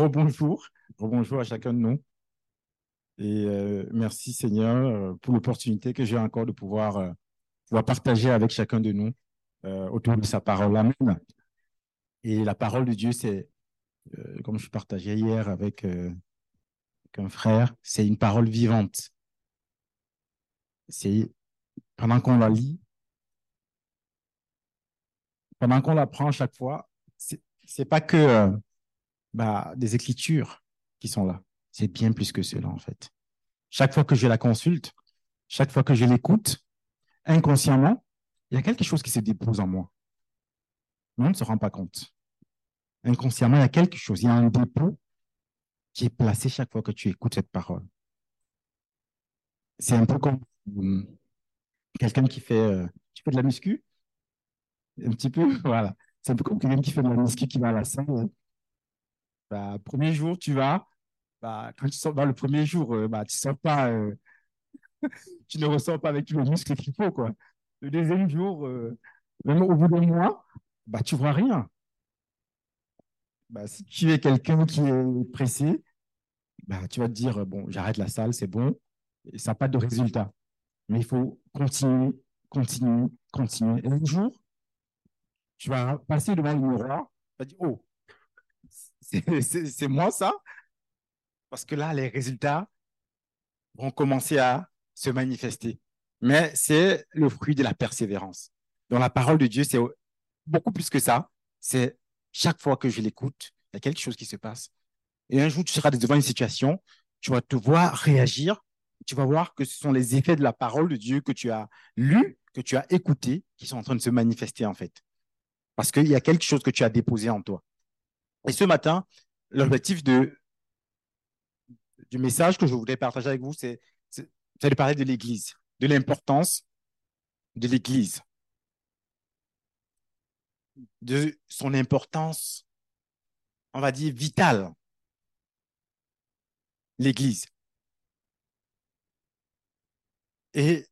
rebonjour, rebonjour à chacun de nous. Et euh, merci Seigneur euh, pour l'opportunité que j'ai encore de pouvoir, euh, partager avec chacun de nous autour de sa parole. Amen. Et la parole de Dieu, c'est, comme je partageais hier avec, un frère, c'est une parole vivante. C'est pendant qu'on la lit, pendant qu'on la prend chaque fois, c'est pas que bah, des écritures qui sont là. C'est bien plus que cela, en fait. Chaque fois que je la consulte, chaque fois que je l'écoute, inconsciemment, il y a quelque chose qui se dépose en moi. Mais on ne se rend pas compte. Inconsciemment, il y a quelque chose, il y a un dépôt qui est placé chaque fois que tu écoutes cette parole. C'est un peu comme hum, quelqu'un qui fait, euh, tu fais de la muscu, un petit peu, voilà. C'est un peu comme quelqu'un qui fait de la muscu qui va à la salle. Bah, premier jour, tu vas, bah, quand tu sors dans le premier jour, euh, bah, tu sors pas, euh, tu ne ressors pas avec tous les muscles qu'il faut, quoi. Le deuxième jour, euh, même au bout d'un mois, bah, tu vois rien. Bah, si tu es quelqu'un qui est pressé, bah, tu vas te dire, bon, j'arrête la salle, c'est bon, ça n'a pas de résultat. Mais il faut continuer, continuer, continuer. Et un jour, tu vas passer devant le miroir, tu vas dire, oh, c'est moi ça Parce que là, les résultats vont commencer à se manifester. Mais c'est le fruit de la persévérance. Dans la parole de Dieu, c'est beaucoup plus que ça. C'est chaque fois que je l'écoute, il y a quelque chose qui se passe. Et un jour, tu seras devant une situation, tu vas te voir réagir, tu vas voir que ce sont les effets de la parole de Dieu que tu as lu, que tu as écouté, qui sont en train de se manifester en fait. Parce qu'il y a quelque chose que tu as déposé en toi. Et ce matin, l'objectif du message que je voudrais partager avec vous, c'est de parler de l'Église, de l'importance de l'Église, de son importance, on va dire, vitale, l'Église. Et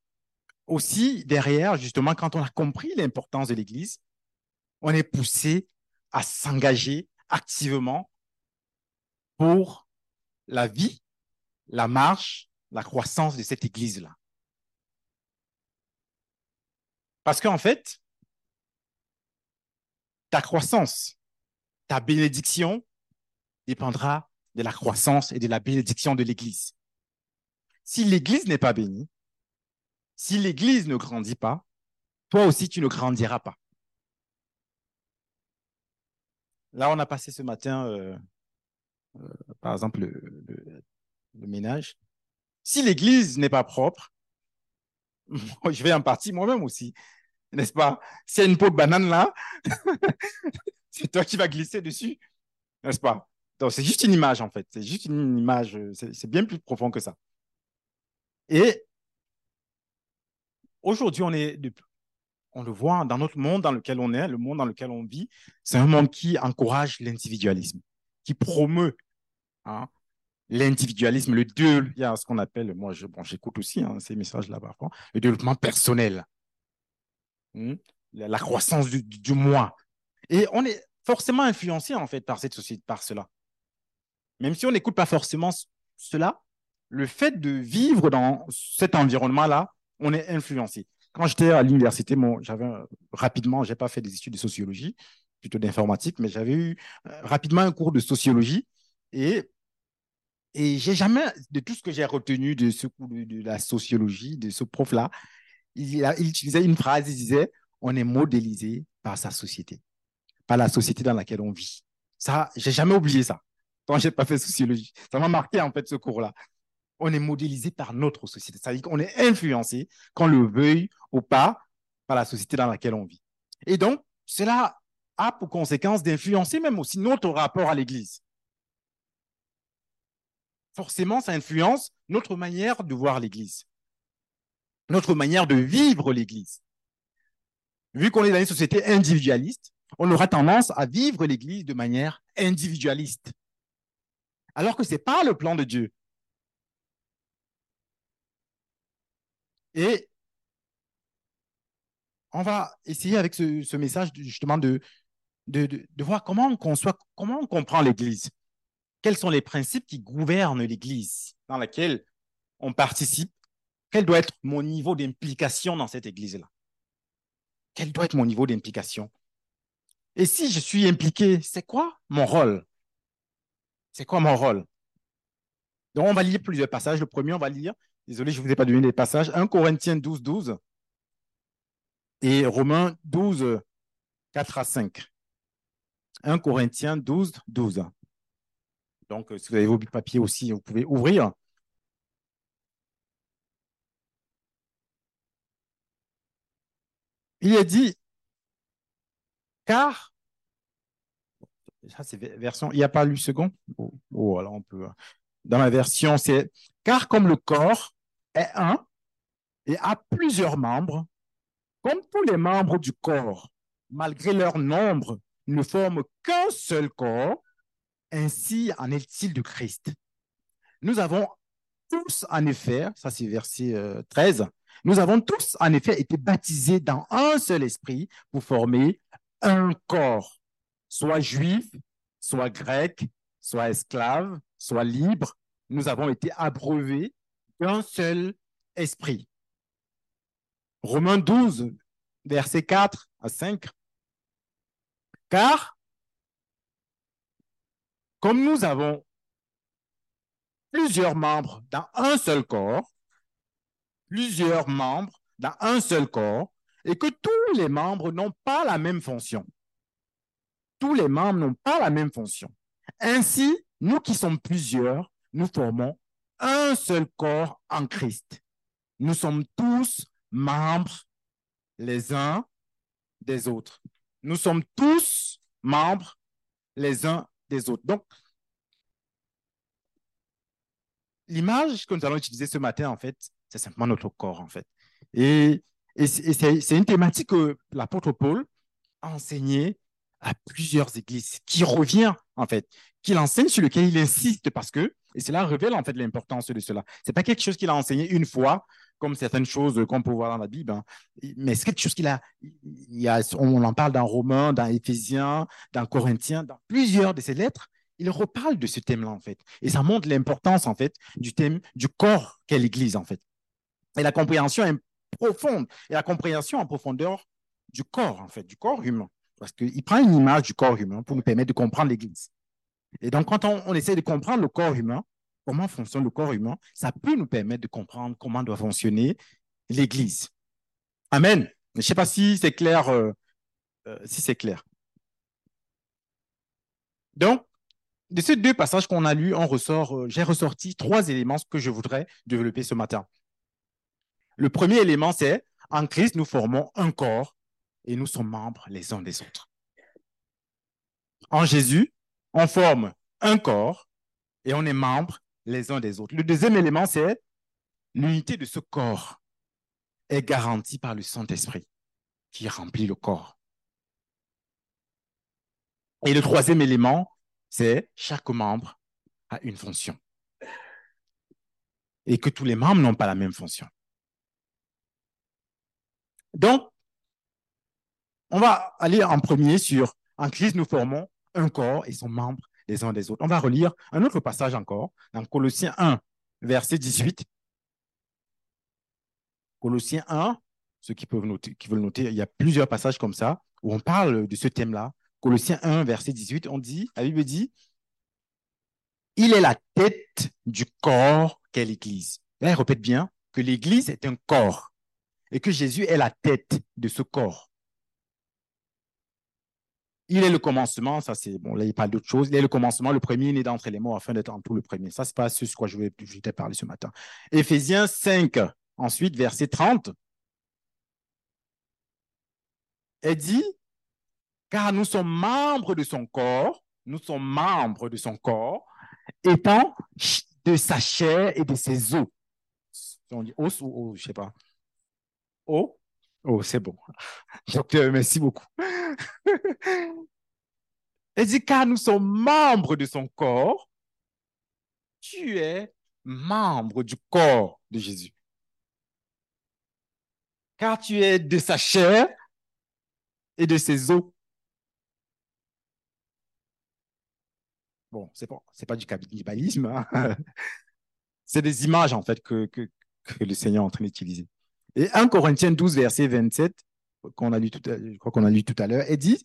aussi, derrière, justement, quand on a compris l'importance de l'Église, on est poussé à s'engager activement pour la vie, la marche, la croissance de cette Église-là. Parce qu'en fait, ta croissance, ta bénédiction dépendra de la croissance et de la bénédiction de l'Église. Si l'Église n'est pas bénie, si l'Église ne grandit pas, toi aussi tu ne grandiras pas. Là, on a passé ce matin, euh, euh, par exemple, le, ménage. Si l'église n'est pas propre, je vais en partie moi-même aussi, n'est-ce pas? S'il y a une peau de banane là, c'est toi qui vas glisser dessus, n'est-ce pas? Donc, c'est juste une image, en fait. C'est juste une image, c'est bien plus profond que ça. Et aujourd'hui, on est de, on le voit dans notre monde dans lequel on est, le monde dans lequel on vit, c'est un monde qui encourage l'individualisme, qui promeut hein, l'individualisme, le il y a ce qu'on appelle, moi bon, j'écoute aussi hein, ces messages-là parfois, le développement personnel, hmm, la, croissance du, du, moi. Et on est forcément influencé en fait par cette société, par cela. Même si on n'écoute pas forcément cela, le fait de vivre dans cet environnement-là, on est influencé quand j'étais à l'université, j'avais rapidement, j'ai pas fait des études de sociologie, plutôt d'informatique, mais j'avais eu euh, rapidement un cours de sociologie et et j'ai jamais, de tout ce que j'ai retenu de ce cours de, la sociologie, de ce prof-là, il, il, utilisait une phrase, il disait, on est modélisé par sa société, par la société dans laquelle on vit. Ça, j'ai jamais oublié ça. Quand j'ai pas fait sociologie, ça m'a marqué en fait ce cours-là on est modélisé par notre société. C'est-à-dire qu'on est influencé, qu'on le veuille ou pas, par la société dans laquelle on vit. Et donc, cela a pour conséquence d'influencer même aussi notre rapport à l'Église. Forcément, ça influence notre manière de voir l'Église, notre manière de vivre l'Église. Vu qu'on est dans une société individualiste, on aura tendance à vivre l'Église de manière individualiste. Alors que ce n'est pas le plan de Dieu. Et on va essayer avec ce, message justement de, de, voir comment on conçoit, comment on comprend l'Église. quels sont les principes qui gouvernent l'Église dans laquelle on participe? Quel doit être mon niveau d'implication dans cette Église-là? Quel doit être mon niveau d'implication? Et si je suis impliqué, c'est quoi mon rôle? C'est quoi mon rôle? Donc, on va lire plusieurs passages. Le premier, on va lire, désolé, je ne vous ai pas donné les passages, 1 Corinthiens 12, 12 et Romains 12, 4 à 5. 1 Corinthiens 12, 12. Donc, si vous avez vos papiers aussi, vous pouvez ouvrir. Il est dit, car, ça c'est version, il n'y a pas lu second? Oh, oh, dans la version, c'est, car comme le corps est un et a plusieurs membres, comme tous les membres du corps, malgré leur nombre, ne forment qu'un seul corps, ainsi en est-il du Christ. Nous avons tous, en effet, ça c'est verset 13, euh, nous avons tous, en effet, été baptisés dans un seul esprit pour former un corps, soit juif, soit grec, soit esclave, soit libre. Nous avons été abreuvés d'un seul esprit. Romains 12, verset 4 à 5. Car, comme nous avons plusieurs membres dans un seul corps, plusieurs membres dans un seul corps, et que tous les membres n'ont pas la même fonction. Tous les membres n'ont pas la même fonction. Ainsi, nous qui sommes plusieurs, nous formons un seul corps en Christ. Nous sommes tous membres les uns des autres. Nous sommes tous membres les uns des autres. Donc, l'image que nous allons utiliser ce matin, en fait, c'est simplement notre corps, en fait. Et, c'est une thématique que l'apôtre Paul a enseignée à plusieurs églises, qui revient, en fait, qu'il enseigne, sur lequel il insiste, parce que, et cela révèle, en fait, l'importance de cela. Ce n'est pas quelque chose qu'il a enseigné une fois, comme certaines choses qu'on peut voir dans la Bible, hein. mais c'est quelque chose qu'il a, on en parle dans Romains, dans Éphésiens, dans Corinthiens, dans plusieurs de ses lettres, il reparle de ce thème-là, en fait. Et ça montre l'importance, en fait, du thème du corps qu'est l'Église, en fait. Et la compréhension est profonde, et la compréhension en profondeur du corps, en fait, du corps humain. Parce qu'il prend une image du corps humain pour nous permettre de comprendre l'Église. Et donc, quand on, essaie de comprendre le corps humain, comment fonctionne le corps humain, ça peut nous permettre de comprendre comment doit fonctionner l'Église. Amen. Je ne sais pas si c'est clair. Euh, euh, si c'est clair. Donc, de ces deux passages qu'on a lus, euh, j'ai ressorti trois éléments que je voudrais développer ce matin. Le premier élément, c'est en Christ, nous formons un corps et nous sommes membres les uns des autres. En Jésus, on forme un corps et on est membres les uns des autres. Le deuxième élément, c'est l'unité de ce corps est garantie par le Saint-Esprit qui remplit le corps. Et le troisième élément, c'est chaque membre a une fonction. Et que tous les membres n'ont pas la même fonction. Donc, on va aller en premier sur En Christ, nous formons un corps et son membre les uns des autres. On va relire un autre passage encore, dans Colossiens 1, verset 18. Colossiens 1, ceux qui, peuvent noter, qui veulent noter, il y a plusieurs passages comme ça où on parle de ce thème-là. Colossiens 1, verset 18, on dit, la Bible dit, il est la tête du corps qu'est l'Église. Là, il répète bien que l'Église est un corps et que Jésus est la tête de ce corps. Il est le commencement, ça c'est bon, là il parle d'autre chose. Il est le commencement, le premier né d'entre les morts afin d'être en tout le premier. Ça, c'est pas ce quoi je vais te parler ce matin. Éphésiens 5, ensuite, verset 30. est dit, car nous sommes membres de son corps, nous sommes membres de son corps, étant de sa chair et de ses os. On dit os ou os, je sais pas. Os? Oh, c'est bon. Docteur, merci beaucoup. Elle dit, car nous sommes membres de son corps, tu es membre du corps de Jésus. Car tu es de sa chair et de ses os. Bon, ce n'est pas, pas du cannibalisme. Hein. c'est des images, en fait, que le Seigneur est en train d'utiliser. Et 1 Corinthiens 12, verset 27, qu'on a lu tout à, je crois qu'on a lu tout à l'heure, elle dit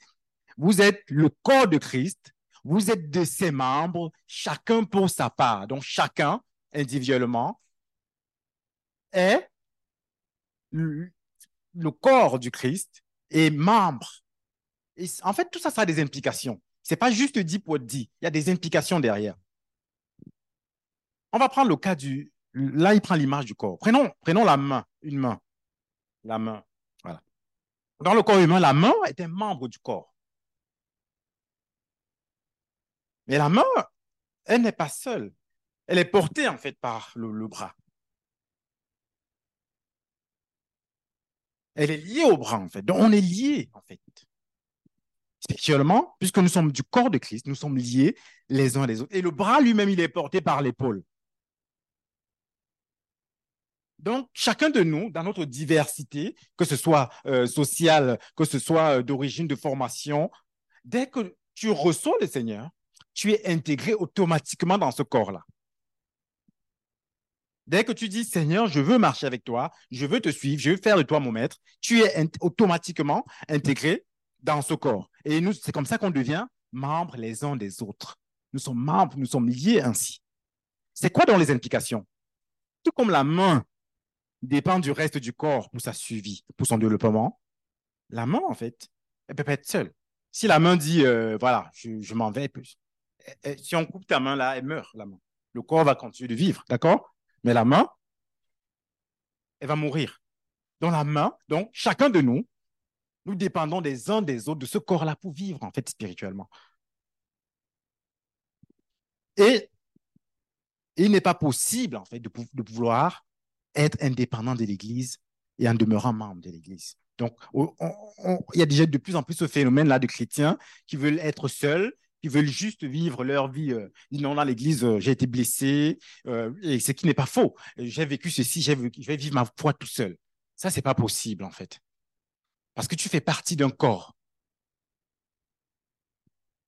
Vous êtes le corps de Christ, vous êtes de ses membres, chacun pour sa part. Donc, chacun, individuellement, est le, corps du Christ et membre. En fait, tout ça, ça a des implications. Ce n'est pas juste dit pour dit, il y a des implications derrière. On va prendre le cas du. Là, il prend l'image du corps. Prenons, prenons la main, une main. La main. Voilà. Dans le corps humain, la main est un membre du corps. Mais la main, elle n'est pas seule. Elle est portée, en fait, par le, bras. Elle est liée au bras, en fait. Donc, on est liés, en fait. Spirituellement, puisque nous sommes du corps de Christ, nous sommes liés les uns les autres. Et le bras lui-même, il est porté par l'épaule. Donc, chacun de nous, dans notre diversité, que ce soit euh, sociale, que ce soit euh, d'origine, de formation, dès que tu reçois le Seigneur, tu es intégré automatiquement dans ce corps-là. Dès que tu dis, Seigneur, je veux marcher avec toi, je veux te suivre, je veux faire de toi mon maître, tu es automatiquement intégré dans ce corps. Et nous, c'est comme ça qu'on devient membres les uns des autres. Nous sommes membres, nous sommes liés ainsi. C'est quoi dans les implications? Tout comme la main dépend du reste du corps pour sa suivi, pour son développement, la main, en fait, elle peut pas être seule. Si la main dit, euh, voilà, je, m'en vais, plus. si on coupe ta main là, elle meurt, la main. Le corps va continuer de vivre, d'accord? Mais la main, elle va mourir. Dans la main, donc chacun de nous, nous dépendons des uns des autres, de ce corps-là pour vivre, en fait, spirituellement. Et il n'est pas possible, en fait, de, de pouvoir être indépendant de l'Église et en demeurant membre de l'Église. Donc, il y a déjà de plus en plus ce phénomène-là de chrétiens qui veulent être seuls, qui veulent juste vivre leur vie. Euh, ils non, dans l'Église, euh, j'ai été blessé, euh, et ce qui n'est pas faux. J'ai vécu ceci, je vais vivre ma foi tout seul. Ça, c'est pas possible, en fait. Parce que tu fais partie d'un corps.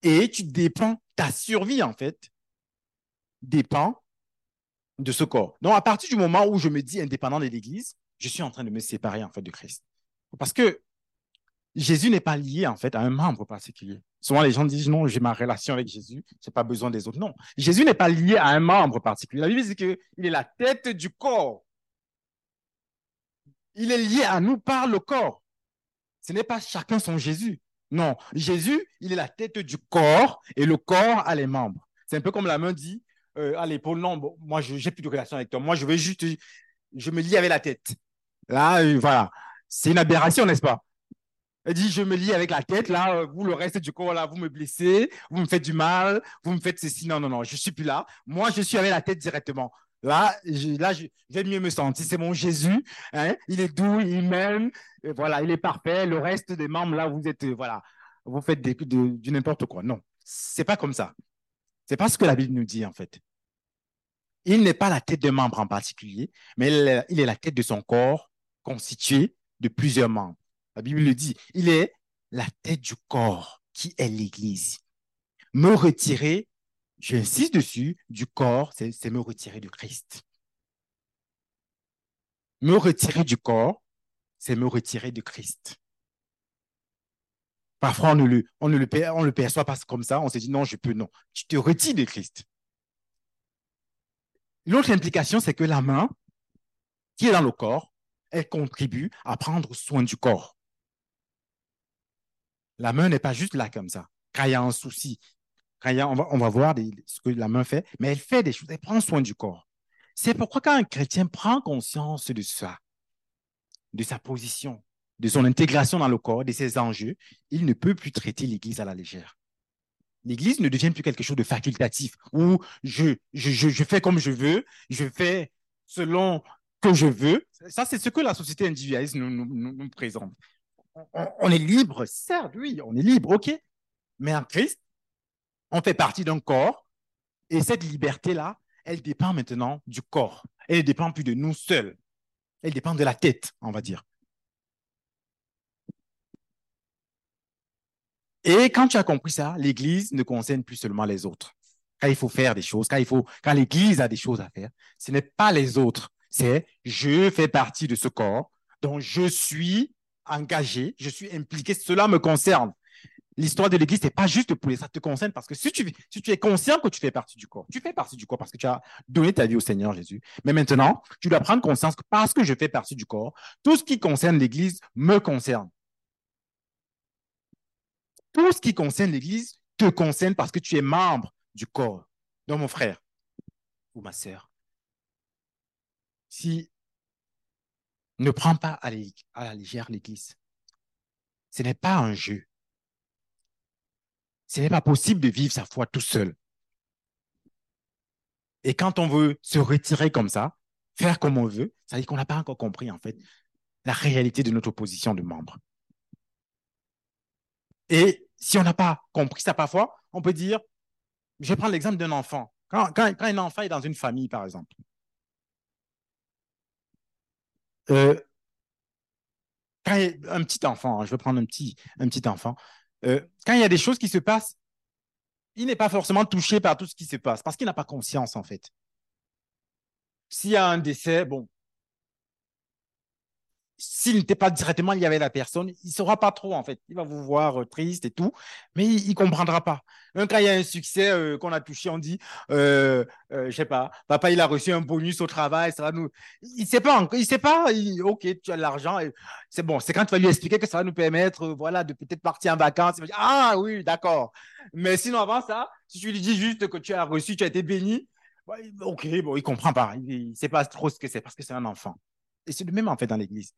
Et tu dépends, ta survie, en fait, dépend de ce corps. Donc, à partir du moment où je me dis indépendant de l'Église, je suis en train de me séparer, en fait, de Christ. Parce que Jésus n'est pas lié, en fait, à un membre particulier. Souvent, les gens disent, non, j'ai ma relation avec Jésus, je n'ai pas besoin des autres. Non, Jésus n'est pas lié à un membre particulier. La Bible dit qu'il est la tête du corps. Il est lié à nous par le corps. Ce n'est pas chacun son Jésus. Non, Jésus, il est la tête du corps et le corps a les membres. C'est un peu comme la main dit euh, à l'épaule, non, moi, je n'ai plus de relation avec toi. Moi, je veux juste, je me lie avec la tête. Là, euh, voilà. C'est une aberration, n'est-ce pas? Elle dit, je me lie avec la tête, là, euh, vous, le reste du corps, là, vous me blessez, vous me faites du mal, vous me faites ceci. Non, non, non, je ne suis plus là. Moi, je suis avec la tête directement. Là, je, là, je, vais mieux me sentir. C'est mon Jésus. Hein? Il est doux, il m'aime. Voilà, il est parfait. Le reste des membres, là, vous êtes, euh, voilà, vous faites du n'importe quoi. Non, c'est pas comme ça. C'est pas ce que la Bible nous dit, en fait. Il n'est pas la tête d'un membre en particulier, mais il est la tête de son corps constitué de plusieurs membres. La Bible le dit. Il est la tête du corps qui est l'Église. Me retirer j'insiste dessus, du corps, c'est me retirer du Christ. Me retirer du corps, c'est me retirer de Christ. Parfois, on ne, le, le perçoit pas comme ça. On se dit non, je peux, non. Tu te retires de Christ. L'autre implication, c'est que la main, qui est dans le corps, elle contribue à prendre soin du corps. La main n'est pas juste là comme ça. Quand il y a un souci, on va, voir ce que la main fait, mais elle fait des choses, elle prend soin du corps. C'est pourquoi quand un chrétien prend conscience de ça, de sa position, de son intégration dans le corps, de ses enjeux, il ne peut plus traiter l'Église à la légère. L'Église ne devient plus quelque chose de facultatif, où je, je, fais comme je veux, je fais selon que je veux. Ça, c'est ce que la société individualiste nous, nous présente. On, est libre, certes, oui, on est libre, ok. Mais en Christ, on fait partie d'un corps et cette liberté-là, elle dépend maintenant du corps. Elle ne dépend plus de nous seuls. Elle dépend de la tête, on va dire. Et quand tu as compris ça, l'Église ne concerne plus seulement les autres. quand il faut faire des choses, quand l'Église a des choses à faire, ce n'est pas les autres. C'est je fais partie de ce corps dont je suis engagé, je suis impliqué, cela me concerne. L'histoire de l'Église, ce n'est pas juste pour les ça te concerne parce que si tu es conscient que tu fais partie du corps, tu fais partie du corps parce que tu as donné ta vie au Seigneur Jésus. Mais maintenant, tu dois prendre conscience que parce que je fais partie du corps, tout ce qui concerne l'Église me concerne. Tout ce qui concerne l'Église te concerne parce que tu es membre du corps. Donc, mon frère ou ma sœur, si ne prends pas à, la légère l'Église, ce n'est pas un jeu. Ce n'est pas possible de vivre sa foi tout seul. Et quand on veut se retirer comme ça, faire comme on veut, ça veut dire qu'on n'a pas encore compris, en fait, la réalité de notre position de membre. Et si on n'a pas compris ça parfois, on peut dire, je vais prendre l'exemple d'un enfant. Quand, un enfant est dans une famille, par exemple, euh, un petit enfant, hein, je vais prendre un petit, un petit enfant, euh, quand il y a des choses qui se passent, il n'est pas forcément touché par tout ce qui se passe parce qu'il n'a pas conscience, en fait. S'il y a un décès, bon, s'il n'était pas directement lié avec la personne, il ne saura pas trop en fait. Il va vous voir euh, triste et tout, mais il ne comprendra pas. Même quand il y a un succès euh, qu'on a touché, on dit, euh, je sais pas, papa il a reçu un bonus au travail, ça va nous. Il ne sait pas, il sait pas. ok, tu as de l'argent, c'est bon. C'est quand tu vas lui expliquer que ça va nous permettre, voilà, de peut-être partir en vacances. ah oui, d'accord. Mais sinon avant ça, si tu lui dis juste que tu as reçu, tu as été béni, ok, bon, il comprend pas. Il ne sait pas trop ce que c'est parce que c'est un enfant. Et c'est le même en fait dans l'Église.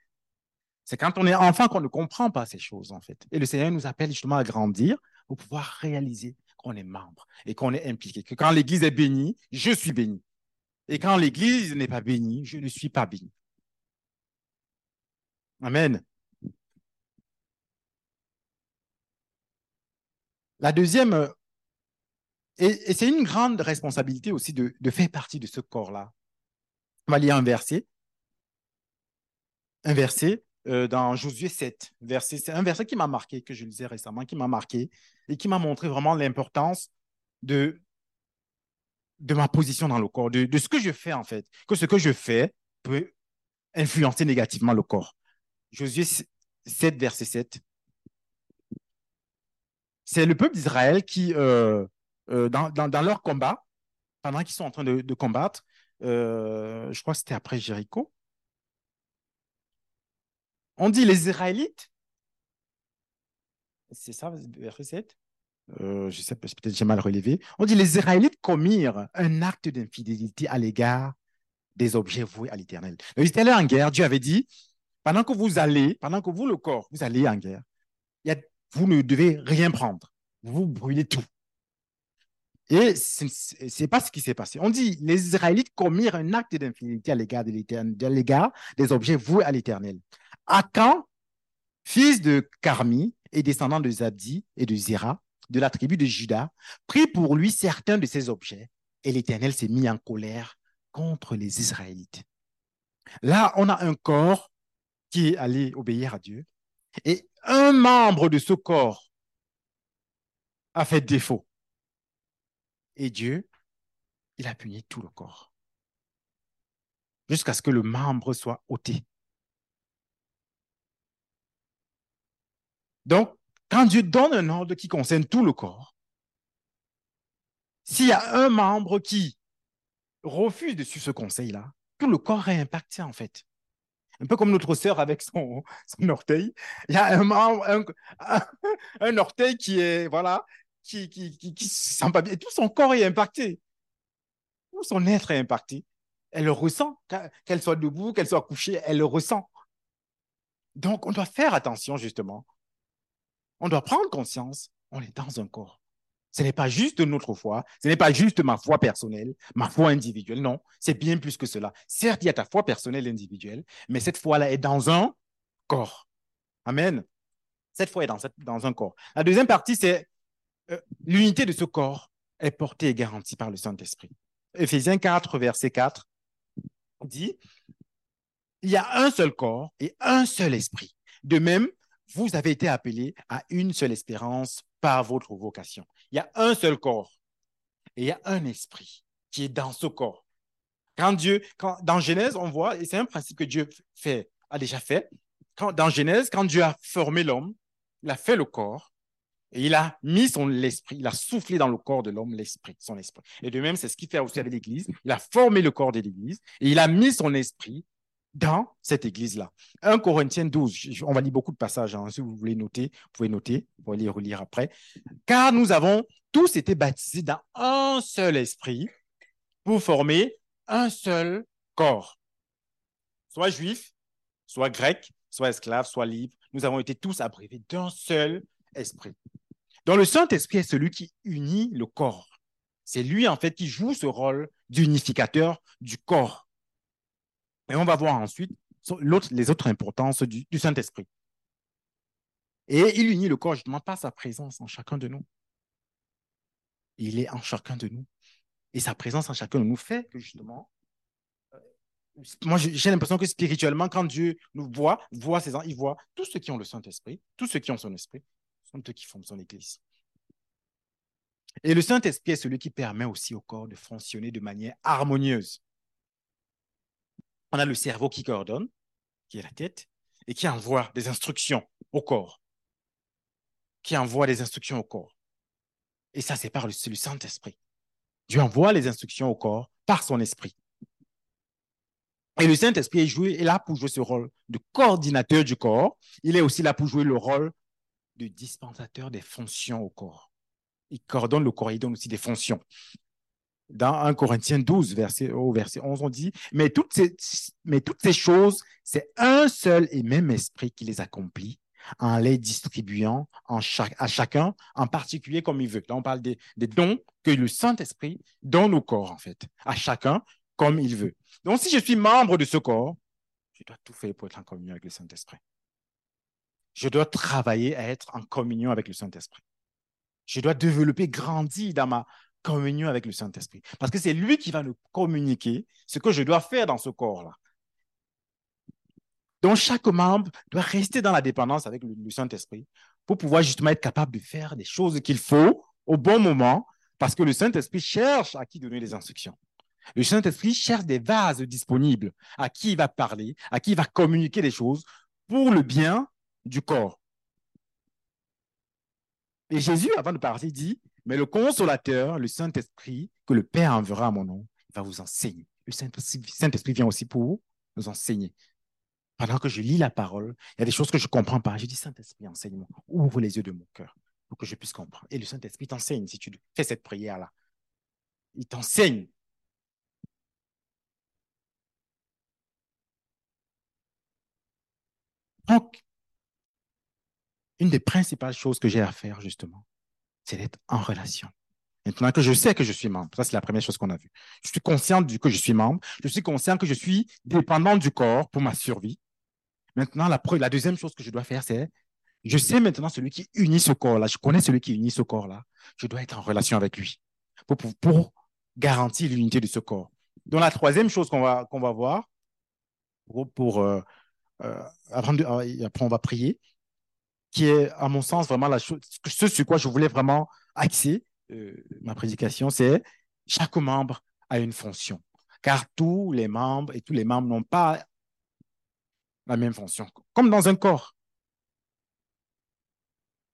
C'est quand on est enfant qu'on ne comprend pas ces choses, en fait. Et le Seigneur nous appelle justement à grandir pour pouvoir réaliser qu'on est membre et qu'on est impliqué. Que quand l'Église est bénie, je suis béni. Et quand l'Église n'est pas bénie, je ne suis pas béni. Amen. La deuxième, et, c'est une grande responsabilité aussi de, de faire partie de ce corps-là. On va lire un verset. Un verset euh, dans Josué 7. Verset, c'est un verset qui m'a marqué, que je lisais récemment, qui m'a marqué et qui m'a montré vraiment l'importance de, de ma position dans le corps, de, ce que je fais en fait, que ce que je fais peut influencer négativement le corps. Josué 7, verset 7. C'est le peuple d'Israël qui, euh, euh, dans, leur combat, pendant qu'ils sont en train de, de combattre, je crois que c'était après Jéricho, on dit les Israélites. C'est ça, verset 7 euh, Je sais peut-être j'ai mal relevé. On dit les Israélites commirent un acte d'infidélité à l'égard des objets voués à l'Éternel. Ils étaient allés en guerre. Dieu avait dit pendant que vous allez, pendant que vous, le corps, vous allez en guerre, vous ne devez rien prendre. Vous brûlez tout. Et ce n'est pas ce qui s'est passé. On dit les Israélites commirent un acte d'infidélité à l'égard de l'égard des objets voués à l'Éternel. Akan, fils de Carmi et descendant de Zabdi et de Zéra, de la tribu de Juda, prit pour lui certains de ses objets, et l'Éternel s'est mis en colère contre les Israélites. Là, on a un corps qui est allé obéir à Dieu, et un membre de ce corps a fait défaut. Et Dieu, il a puni tout le corps, jusqu'à ce que le membre soit ôté. Donc, quand Dieu donne un ordre qui concerne tout le corps, s'il y a un membre qui refuse de suivre ce conseil-là, tout le corps est impacté en fait. Un peu comme notre sœur avec son, orteil. Il y a un, membre, un, orteil qui est, voilà, qui, qui, qui, qui sent pas bien. Tout son corps est impacté. Tout son être est impacté. Elle le ressent. Qu'elle soit debout, qu'elle soit couchée, elle le ressent. Donc, on doit faire attention, justement, on doit prendre conscience, on est dans un corps. Ce n'est pas juste notre foi, ce n'est pas juste ma foi personnelle, ma foi individuelle, non, c'est bien plus que cela. Certes, il y a ta foi personnelle individuelle, mais cette foi-là est dans un corps. Amen. Cette foi est dans, dans un corps. La deuxième partie, c'est euh, l'unité de ce corps est portée et garantie par le Saint-Esprit. Éphésiens 4, verset 4 dit, il y a un seul corps et un seul esprit. De même, vous avez été appelés à une seule espérance par votre vocation. Il y a un seul corps Et il y a un esprit qui est dans ce corps. Quand Dieu, quand, dans Genèse, on voit, et c'est un principe que Dieu a déjà fait, quand, dans Genèse, quand Dieu a formé l'homme, il a fait le corps, et il a mis son esprit, il a soufflé dans le corps de l'homme l'esprit, son esprit. Et de même, c'est ce qu'il fait aussi avec l'Église. Il a formé le corps de l'Église et il a mis son esprit dans cette église-là. 1 Corinthiens 12, on va lire beaucoup de passages, hein. si vous voulez noter, vous pouvez noter, vous pouvez les relire après. Car nous avons tous été baptisés dans un seul esprit pour former un seul corps. Soit juif, soit grec, soit esclave, soit libre, nous avons été tous abrévés d'un seul esprit. Donc le Saint-Esprit est celui qui unit le corps. C'est lui, en fait, qui joue ce rôle d'unificateur du corps. Et on va voir ensuite les autres importances du, Saint-Esprit. Et il unit le corps justement par sa présence en chacun de nous. Il est en chacun de nous. Et sa présence en chacun de nous fait que justement, euh, moi j'ai l'impression que spirituellement, quand Dieu nous voit, voit ses il voit tous ceux qui ont le Saint-Esprit, tous ceux qui ont son esprit, sont eux qui forment son Église. Et le Saint-Esprit est celui qui permet aussi au corps de fonctionner de manière harmonieuse. On a le cerveau qui coordonne, qui est la tête, et qui envoie des instructions au corps. Qui envoie des instructions au corps. Et ça, c'est par le, Saint-Esprit. Dieu envoie les instructions au corps par son esprit. Et le Saint-Esprit est, est là pour jouer ce rôle de coordinateur du corps. Il est aussi là pour jouer le rôle de dispensateur des fonctions au corps. Il coordonne le corps, il donne aussi des fonctions. Dans 1 Corinthiens 12, verset, au verset 11, on dit, mais toutes ces, mais toutes ces choses, c'est un seul et même esprit qui les accomplit en les distribuant en chaque, à chacun, en particulier comme il veut. Là, on parle des, des dons que le Saint-Esprit donne au corps, en fait, à chacun comme il veut. Donc, si je suis membre de ce corps, je dois tout faire pour être en communion avec le Saint-Esprit. Je dois travailler à être en communion avec le Saint-Esprit. Je dois développer, grandir dans ma communion avec le Saint-Esprit. Parce que c'est lui qui va nous communiquer ce que je dois faire dans ce corps-là. Donc, chaque membre doit rester dans la dépendance avec le, Saint-Esprit pour pouvoir justement être capable de faire des choses qu'il faut au bon moment, parce que le Saint-Esprit cherche à qui donner les instructions. Le Saint-Esprit cherche des vases disponibles à qui il va parler, à qui il va communiquer des choses pour le bien du corps. Et Jésus, avant de partir, dit, mais le consolateur, le Saint-Esprit, que le Père enverra à mon nom, va vous enseigner. Le Saint-Esprit vient aussi pour nous enseigner. Pendant que je lis la parole, il y a des choses que je ne comprends pas. Je dis, Saint-Esprit, enseigne-moi. Ouvre les yeux de mon cœur pour que je puisse comprendre. Et le Saint-Esprit t'enseigne si tu fais cette prière-là. Il t'enseigne. Donc, une des principales choses que j'ai à faire, justement, c'est d'être en relation. Maintenant que je sais que je suis membre, ça c'est la première chose qu'on a vue. Je suis conscient du, que je suis membre, je suis conscient que je suis dépendant du corps pour ma survie. Maintenant, la, la deuxième chose que je dois faire, c'est, je sais maintenant celui qui unit ce corps-là, je connais celui qui unit ce corps-là, je dois être en relation avec lui pour, pour, garantir l'unité de ce corps. Donc la troisième chose qu'on va, qu'on va voir, pour, euh, euh, euh, après on va prier, qui est, à mon sens, vraiment la chose, ce sur quoi je voulais vraiment axer euh, ma prédication, c'est chaque membre a une fonction. Car tous les membres et tous les membres n'ont pas la même fonction. Comme dans un corps.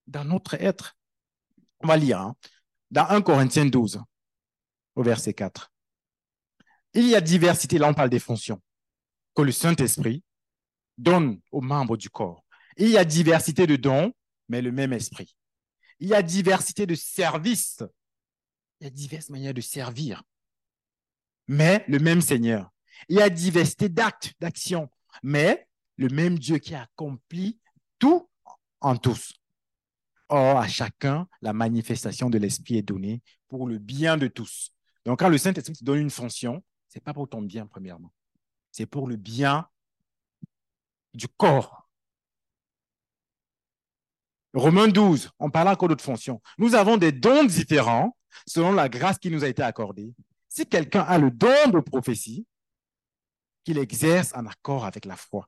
Dans notre être. On va lire. Hein. Dans 1 Corinthiens 12, au verset 4. Il y a diversité, là on parle des fonctions, que le Saint-Esprit donne aux membres du corps. Il y a diversité de dons, mais le même esprit. Il y a diversité de services. Il y a diverses manières de servir, mais le même Seigneur. Il y a diversité d'actes, d'actions, mais le même Dieu qui accomplit tout en tous. Or, à chacun, la manifestation de l'Esprit est donnée pour le bien de tous. Donc, quand le Saint-Esprit te donne une fonction, ce n'est pas pour ton bien, premièrement. C'est pour le bien du corps Romains 12, on parle encore d'autres fonctions. Nous avons des dons différents selon la grâce qui nous a été accordée. Si quelqu'un a le don de prophétie, qu'il exerce en accord avec la foi.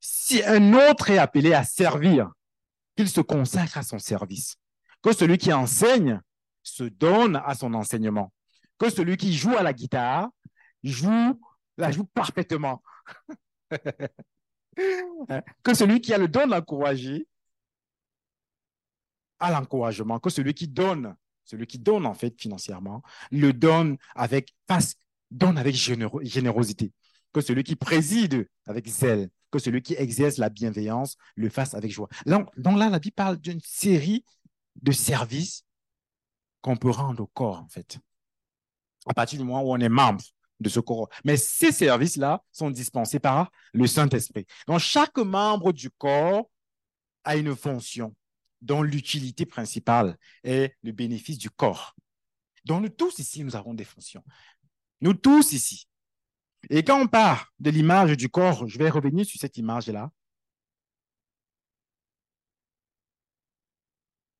Si un autre est appelé à servir, qu'il se consacre à son service. Que celui qui enseigne se donne à son enseignement, que celui qui joue à la guitare joue, la joue parfaitement. que celui qui a le don d'encourager a l'encouragement, que celui qui donne, celui qui donne en fait financièrement, le donne avec, donne avec générosité, que celui qui préside avec zèle, que celui qui exerce la bienveillance le fasse avec joie. donc là, la Bible parle d'une série de services qu'on peut rendre au corps, en fait, à partir du moment où on est membre de ce corps. Mais ces services-là sont dispensés par le Saint-Esprit. Donc, chaque membre du corps a une fonction dont l'utilité principale est le bénéfice du corps. Donc, nous tous ici, nous avons des fonctions. Nous tous ici. Et quand on part de l'image du corps, je vais revenir sur cette image-là.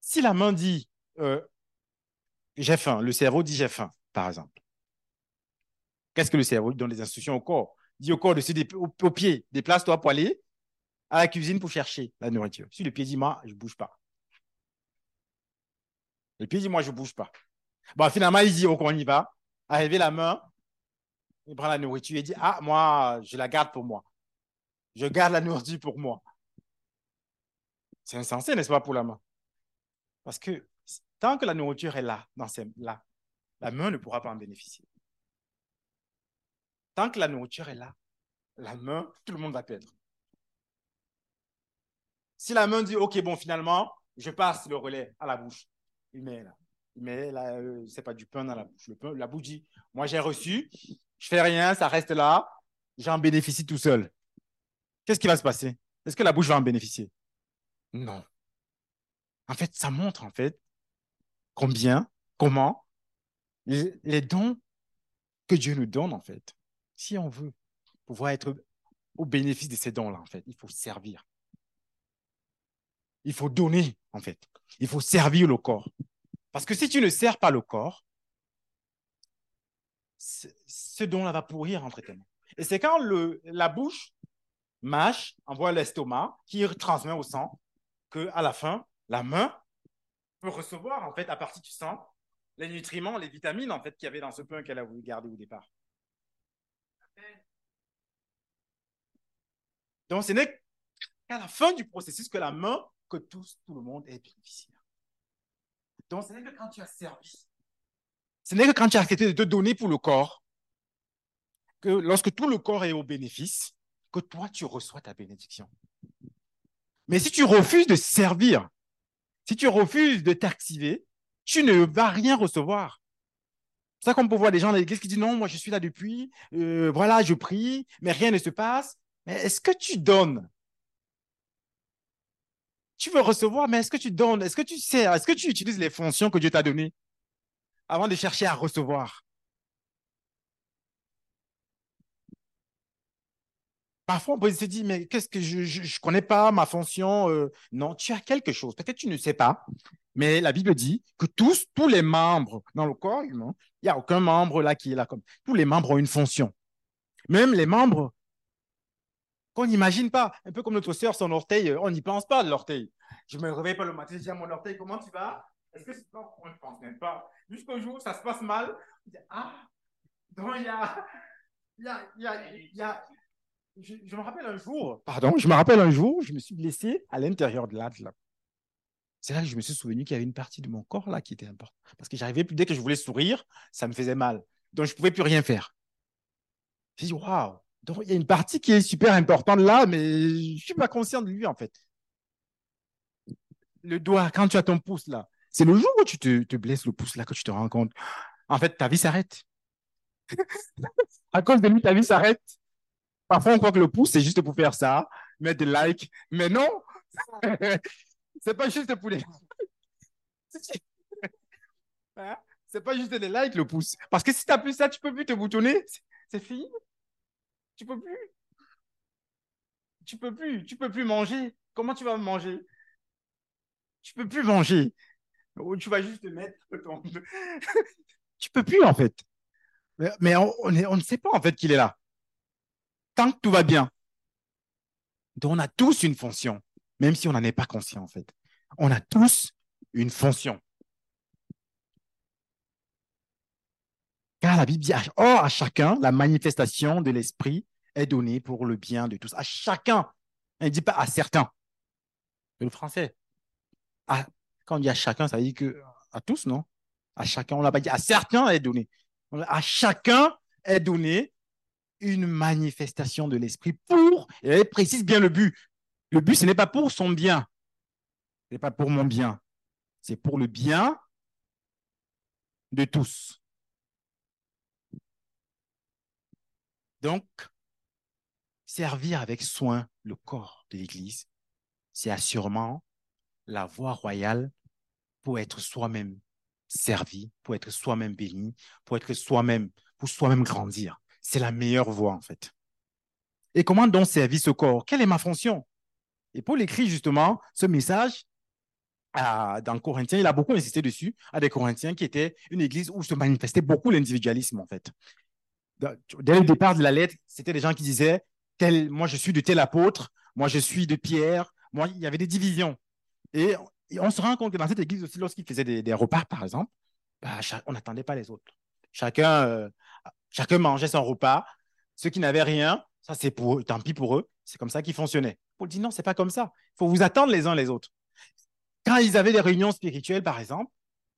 Si la main dit euh, j'ai faim, le cerveau dit j'ai faim, par exemple. Qu'est-ce que le cerveau donne des instructions au corps? Dit au corps de se au, au pied, déplace-toi pour aller à la cuisine pour chercher la nourriture. Si le pied dit moi, je ne bouge pas. Le pied dit moi, je ne bouge pas. Bon, finalement, il dit, ok, on y va. Arrivé la main, il prend la nourriture et dit, ah, moi, je la garde pour moi. Je garde la nourriture pour moi. C'est insensé, n'est-ce pas, pour la main? Parce que tant que la nourriture est là, dans là, la main ne pourra pas en bénéficier. Tant que la nourriture est là, la main, tout le monde va perdre. Si la main dit, OK, bon, finalement, je passe le relais à la bouche, il met là. Il met là, euh, c'est pas du pain dans la bouche. Le pain, la dit, moi j'ai reçu, je fais rien, ça reste là, j'en bénéficie tout seul. Qu'est-ce qui va se passer? Est-ce que la bouche va en bénéficier? Non. En fait, ça montre en fait combien, comment les dons que Dieu nous donne en fait. Si on veut pouvoir être au bénéfice de ces dons-là, en fait, il faut servir. Il faut donner, en fait. Il faut servir le corps. Parce que si tu ne sers pas le corps, ce don-là va pourrir entre tes mains. Et c'est quand le, la bouche mâche, envoie l'estomac, qui transmet au sang, que à la fin, la main peut recevoir, en fait, à partir du sang, les nutriments, les vitamines, en fait, qu'il y avait dans ce pain qu'elle a voulu garder au départ. Donc, ce n'est qu'à la fin du processus que la main, que tout, tout le monde est bénéficiaire. Donc, ce n'est que quand tu as servi, ce n'est que quand tu as accepté de te donner pour le corps, que lorsque tout le corps est au bénéfice, que toi, tu reçois ta bénédiction. Mais si tu refuses de servir, si tu refuses de t'activer, tu ne vas rien recevoir. C'est ça qu'on peut voir des gens dans l'église qui disent non, moi je suis là depuis, euh, voilà, je prie, mais rien ne se passe. Mais est-ce que tu donnes? Tu veux recevoir, mais est-ce que tu donnes Est-ce que tu sers Est-ce que tu utilises les fonctions que Dieu t'a données avant de chercher à recevoir? Parfois, on peut se dire, mais qu'est-ce que je ne connais pas ma fonction euh, Non, tu as quelque chose. Peut-être tu ne sais pas, mais la Bible dit que tous, tous les membres dans le corps humain, il n'y a aucun membre là qui est là comme. Tous les membres ont une fonction. Même les membres qu'on n'imagine pas. Un peu comme notre soeur, son orteil, on n'y pense pas de l'orteil. Je me réveille pas le matin, je dis à mon orteil, comment tu vas? Est-ce que c'est pas On ne pense même pas. Jusqu'au jour ça se passe mal, ah, donc il y a. Il y a, y a, y a je, me rappelle un jour, pardon, je me rappelle un jour, je me suis blessé à l'intérieur de l'âge. C'est là que je me suis souvenu qu'il y avait une partie de mon corps là qui était importante. Parce que j'arrivais plus, dès que je voulais sourire, ça me faisait mal. Donc je ne pouvais plus rien faire. J'ai dit, waouh, donc il y a une partie qui est super importante là, mais je ne suis pas conscient de lui en fait. Le doigt, quand tu as ton pouce là, c'est le jour où tu te, blesses le pouce là que tu te rends compte. En fait, ta vie s'arrête. à cause de lui, ta vie s'arrête. Parfois, on croit que le pouce, c'est juste pour faire ça, mettre des likes. Mais non, c'est pas juste pour les. Hein? c'est pas juste des likes, le pouce. Parce que si tu plus ça, tu peux plus te boutonner. C'est fini. Tu peux plus. Tu peux plus. Tu peux plus manger. Comment tu vas manger? Tu peux plus manger. Ou tu vas juste te mettre ton... tu peux plus, en fait. Mais, on, on ne sait pas, en fait, qu'il est là tant que tout va bien. Donc, on a tous une fonction, même si on n'en est pas conscient, en fait. On a tous une fonction. Car la Bible dit, or à chacun, la manifestation de l'Esprit est donnée pour le bien de tous. À chacun. Elle ne dit pas à certains. C'est le français. quand on dit à chacun, ça veut dire que à tous, non? À chacun, on l'a pas dit. À certains est donné. À chacun est donné une manifestation de l'Esprit pour, et elle précise bien le but. Le but, ce n'est pas pour son bien. Ce n'est pas pour mon bien. C'est pour le bien de tous. Donc, servir avec soin le corps de l'Église, c'est assurément la voie royale pour être soi-même servi, pour être soi-même béni, pour être soi-même, pour soi-même grandir. C'est la meilleure voie, en fait. Et comment donc servir ce corps? Quelle est ma fonction? Et Paul écrit justement ce message dans Corinthiens, il a beaucoup insisté dessus, à des Corinthiens qui étaient une église où se manifestait beaucoup l'individualisme, en fait dès le départ de la lettre, c'était des gens qui disaient moi je suis de tel apôtre, moi je suis de Pierre, moi il y avait des divisions. Et, on se rend compte que dans cette église aussi, lorsqu'ils faisaient des, repas, par exemple, bah, on n'attendait pas les autres. Chacun, euh, chacun mangeait son repas. Ceux qui n'avaient rien, ça c'est pour eux, tant pis pour eux. C'est comme ça qu'ils fonctionnaient. Paul dit non, c'est pas comme ça. Il faut vous attendre les uns les autres. Quand ils avaient des réunions spirituelles, par exemple,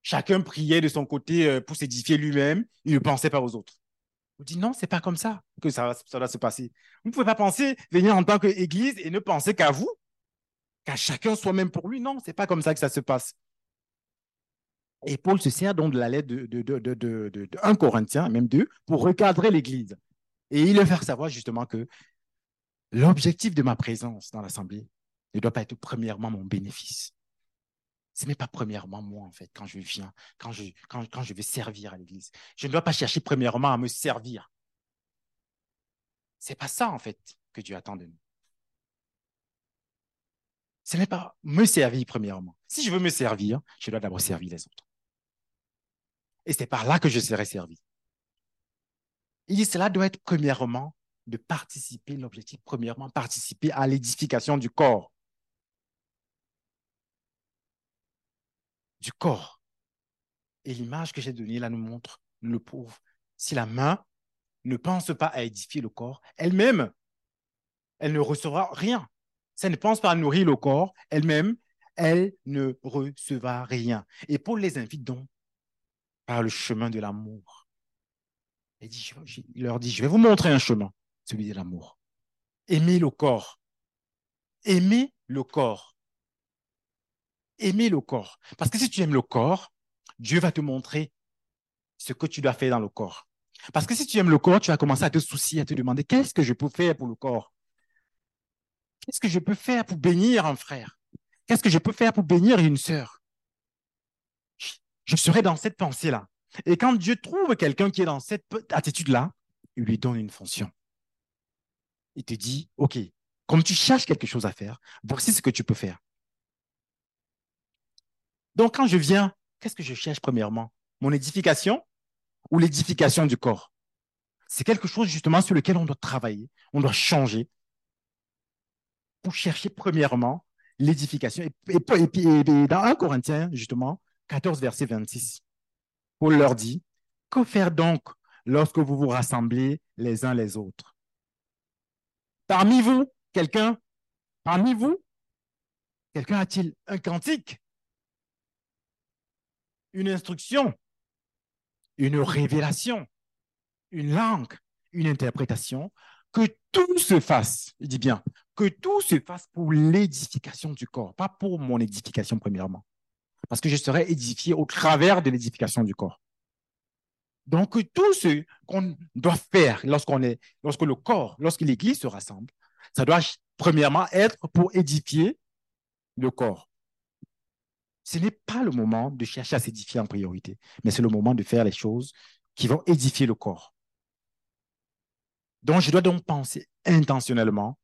chacun priait de son côté euh, pour s'édifier lui-même. Il ne pensait pas aux autres. Vous dit non, c'est pas comme ça que ça, ça va se passer. Vous ne pouvez pas penser venir en tant qu'église et ne penser qu'à vous, qu'à chacun soi-même pour lui. Non, c'est pas comme ça que ça se passe. Et Paul se sert donc de la lettre de, de, de, de 1 Corinthiens, même 2, pour recadrer l'Église. Et il veut faire savoir justement que l'objectif de ma présence dans l'Assemblée ne doit pas être premièrement mon bénéfice. Ce n'est pas premièrement moi, en fait, quand je viens, quand je, quand, servir à l'Église. Je ne dois pas chercher premièrement à me servir. Ce n'est pas ça, en fait, que Dieu attend de nous. Ce n'est pas me servir premièrement. Si je veux me servir, je dois d'abord servir les autres. Et c'est par là que je serai servi. Il dit, cela doit être premièrement de participer, l'objectif premièrement, participer à l'édification du corps. Du corps. Et l'image que j'ai donnée là nous montre, le pauvre. Si la main ne pense pas à édifier le corps, elle-même, elle ne recevra rien. Si elle ne pense pas à nourrir le corps, elle-même, elle ne recevra rien. Et Paul les invite donc par le chemin de l'amour. Il, il leur dit, je vais vous montrer un chemin, celui de l'amour. Aimez le corps. Aimez le corps aimer le corps. Parce que si tu aimes le corps, Dieu va te montrer ce que tu dois faire dans le corps. Parce que si tu aimes le corps, tu vas commencer à te soucier, à te demander qu'est-ce que je peux faire pour le corps? Qu'est-ce que je peux faire pour bénir un frère? Qu'est-ce que je peux faire pour bénir une sœur? Je serai dans cette pensée-là. Et quand Dieu trouve quelqu'un qui est dans cette attitude-là, il lui donne une fonction. Il te dit, OK, comme tu cherches quelque chose à faire, voici ce que tu peux faire. Donc, quand je viens, qu'est-ce que je cherche premièrement? Mon édification ou l'édification du corps? C'est quelque chose justement sur lequel on doit travailler, on doit changer pour chercher premièrement l'édification. Et, dans 1 Corinthiens, justement, 14, verset 26, Paul leur dit, que faire donc lorsque vous vous rassemblez les uns les autres? Parmi vous, quelqu'un, parmi vous, quelqu'un a-t-il un cantique? Une instruction, une révélation, une langue, une interprétation, que tout se fasse, il dit bien, que tout se fasse pour l'édification du corps, pas pour mon édification premièrement. Parce que je serai édifié au travers de l'édification du corps. Donc, tout ce qu'on doit faire lorsqu'on est, lorsque le corps, lorsque l'Église se rassemble, ça doit premièrement être pour édifier le corps. Ce n'est pas le moment de chercher à s'édifier en priorité, mais c'est le moment de faire les choses qui vont édifier le corps. Donc, je dois donc penser intentionnellement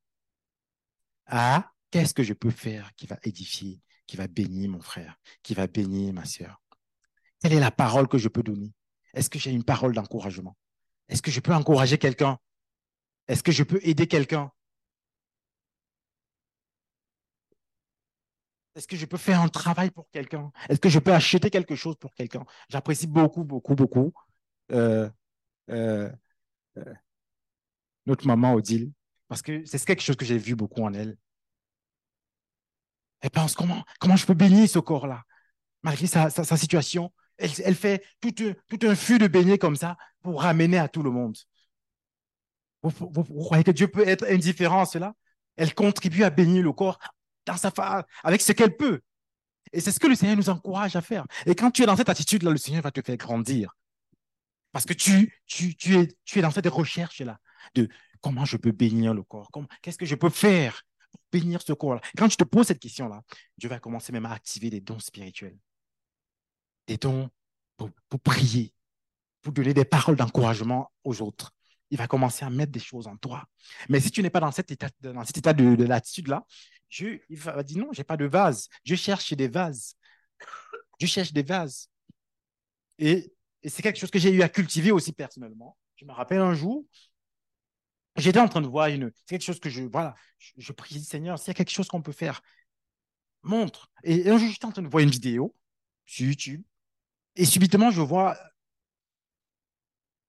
à qu'est-ce que je peux faire qui va édifier, qui va bénir mon frère, qui va bénir ma soeur. Quelle est la parole que je peux donner? Est-ce que j'ai une parole d'encouragement? Est-ce que je peux encourager quelqu'un? Est-ce que je peux aider quelqu'un? Est-ce que je peux faire un travail pour quelqu'un? Est-ce que je peux acheter quelque chose pour quelqu'un? J'apprécie beaucoup, beaucoup, beaucoup euh, euh, euh, notre maman Odile, parce que c'est quelque chose que j'ai vu beaucoup en elle. Elle pense comment, comment je peux bénir ce corps-là, malgré sa, situation. Elle, fait tout un, tout un fût de beignets comme ça pour ramener à tout le monde. Vous, croyez que Dieu peut être indifférent à cela? Elle contribue à bénir le corps dans sa phase, avec ce qu'elle peut. Et c'est ce que le Seigneur nous encourage à faire. Et quand tu es dans cette attitude-là, le Seigneur va te faire grandir. Parce que tu, tu, tu, es, tu es dans cette recherche-là de comment je peux bénir le corps, qu'est-ce que je peux faire pour bénir ce corps-là. Quand tu te poses cette question-là, Dieu va commencer même à activer des dons spirituels, des dons pour, pour prier, pour donner des paroles d'encouragement aux autres. Il va commencer à mettre des choses en toi. Mais si tu n'es pas dans cet état, dans cet état de, de l'attitude-là, il va dire non, j'ai pas de vase. Je cherche des vases. Je cherche des vases. Et, et c'est quelque chose que j'ai eu à cultiver aussi personnellement. Je me rappelle un jour, j'étais en train de voir une. C'est quelque chose que je. Voilà, je, je prie, Seigneur, s'il y a quelque chose qu'on peut faire, montre. Et un jour, j'étais en train de voir une vidéo sur YouTube. Et subitement, je vois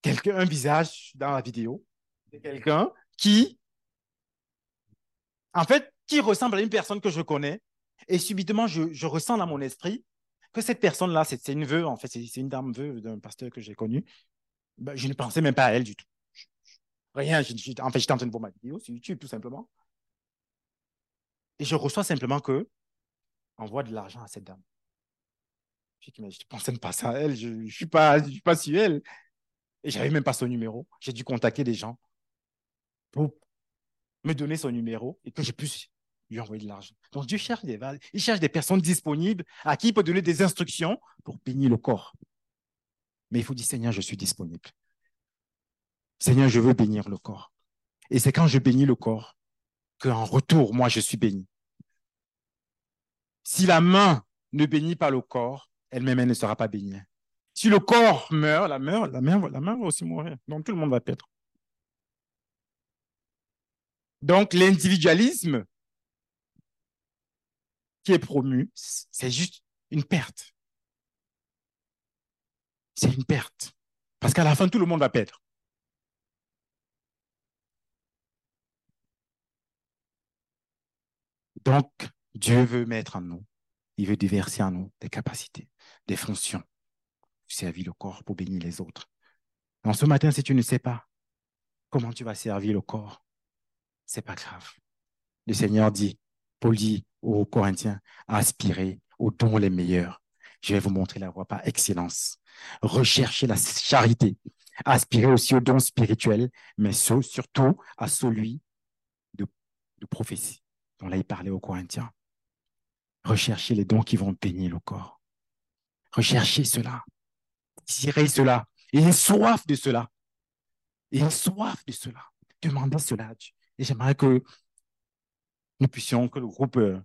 un visage dans la vidéo de quelqu'un qui, en fait, qui ressemble à une personne que je connais. Et subitement, je, je ressens dans mon esprit que cette personne-là, c'est une veuve, en fait, c'est une dame veuve d'un pasteur que j'ai connu. Ben, je ne pensais même pas à elle du tout. Rien, je, je, en fait, j'étais en train de voir ma vidéo sur YouTube, tout simplement. Et je reçois simplement que envoie de l'argent à cette dame. Je ne pensais même pas à elle, je ne suis, suis pas sur elle. Et je n'avais même pas son numéro. J'ai dû contacter des gens pour me donner son numéro et que je puisse lui envoyer de l'argent. Donc Dieu cherche des il cherche des personnes disponibles à qui il peut donner des instructions pour bénir le corps. Mais il faut dire, Seigneur, je suis disponible. Seigneur, je veux bénir le corps. Et c'est quand je bénis le corps qu'en retour, moi, je suis béni. Si la main ne bénit pas le corps, elle-même, elle ne sera pas bénie. Si le corps meurt, la main, la va aussi mourir. Donc tout le monde va perdre. Donc l'individualisme qui est promu, c'est juste une perte. C'est une perte. Parce qu'à la fin, tout le monde va perdre. Donc, Dieu veut mettre en nous, il veut déverser en nous des capacités, des fonctions, servir le corps pour bénir les autres. Donc, ce matin, si tu ne sais pas comment tu vas servir le corps, c'est pas grave. Le Seigneur dit, Paul dit aux Corinthiens, aspirez aux dons les meilleurs. Je vais vous montrer la voie par excellence. Recherchez la charité. Aspirez aussi aux dons spirituels, mais surtout à celui de, de prophétie dont là il parlait aux Corinthiens. Recherchez les dons qui vont bénir le corps. Recherchez cela. Désirez cela. Ayez soif de cela. Ayez soif de cela. Demandez cela à Dieu. Et j'aimerais que nous puissions, que le groupe euh,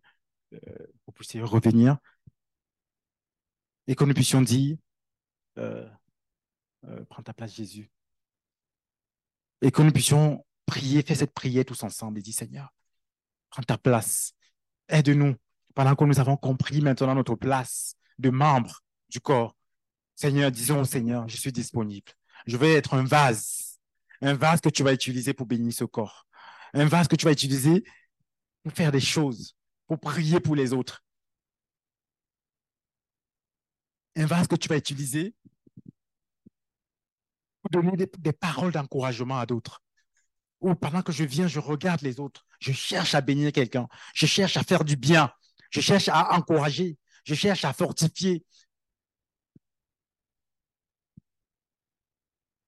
euh, puisse revenir et que nous puissions dire euh, euh, Prends ta place, Jésus. Et que nous puissions prier, faire cette prière tous ensemble et dire Seigneur, prends ta place. Aide-nous pendant que nous avons compris maintenant notre place de membre du corps. Seigneur, disons au Seigneur, je suis disponible. Je vais être un vase, un vase que tu vas utiliser pour bénir ce corps, un vase que tu vas utiliser pour faire des choses, pour prier pour les autres. Un vase que tu vas utiliser pour donner des paroles d'encouragement à d'autres. Ou pendant que je viens, je regarde les autres. Je cherche à bénir quelqu'un. Je cherche à faire du bien. Je cherche à encourager. Je cherche à fortifier.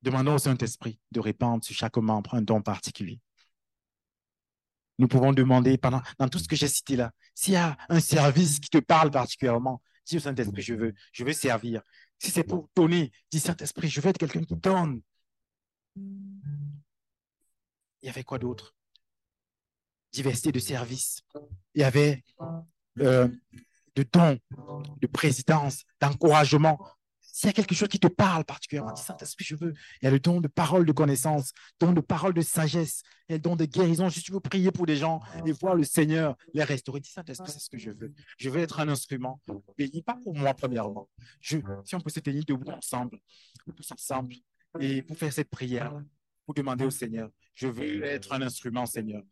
Demandons au Saint-Esprit de répandre sur chaque membre un don particulier. Nous pouvons demander pendant, dans tout ce que j'ai cité là, s'il y a un service qui te parle particulièrement, dis au Saint-Esprit, je veux, je veux servir. Si c'est pour donner, dis Saint-Esprit, je veux être quelqu'un qui donne. Il y avait quoi d'autre? Diversité de services. Il y avait euh, de dons, de présidence, d'encouragement. S'il y a quelque chose qui te parle particulièrement, dis Saint-Esprit, je veux. Il y a le don de parole de connaissance, don de parole de sagesse, a le don de guérison. Si tu veux prier pour des gens et voir le Seigneur les restaurer, dis Saint-Esprit, c'est ce que je veux. Je veux être un instrument. Bénis pas pour moi, premièrement. Je, si on peut se tenir debout ensemble, tous ensemble, et pour faire cette prière, pour demander au Seigneur, je veux être un instrument, Seigneur.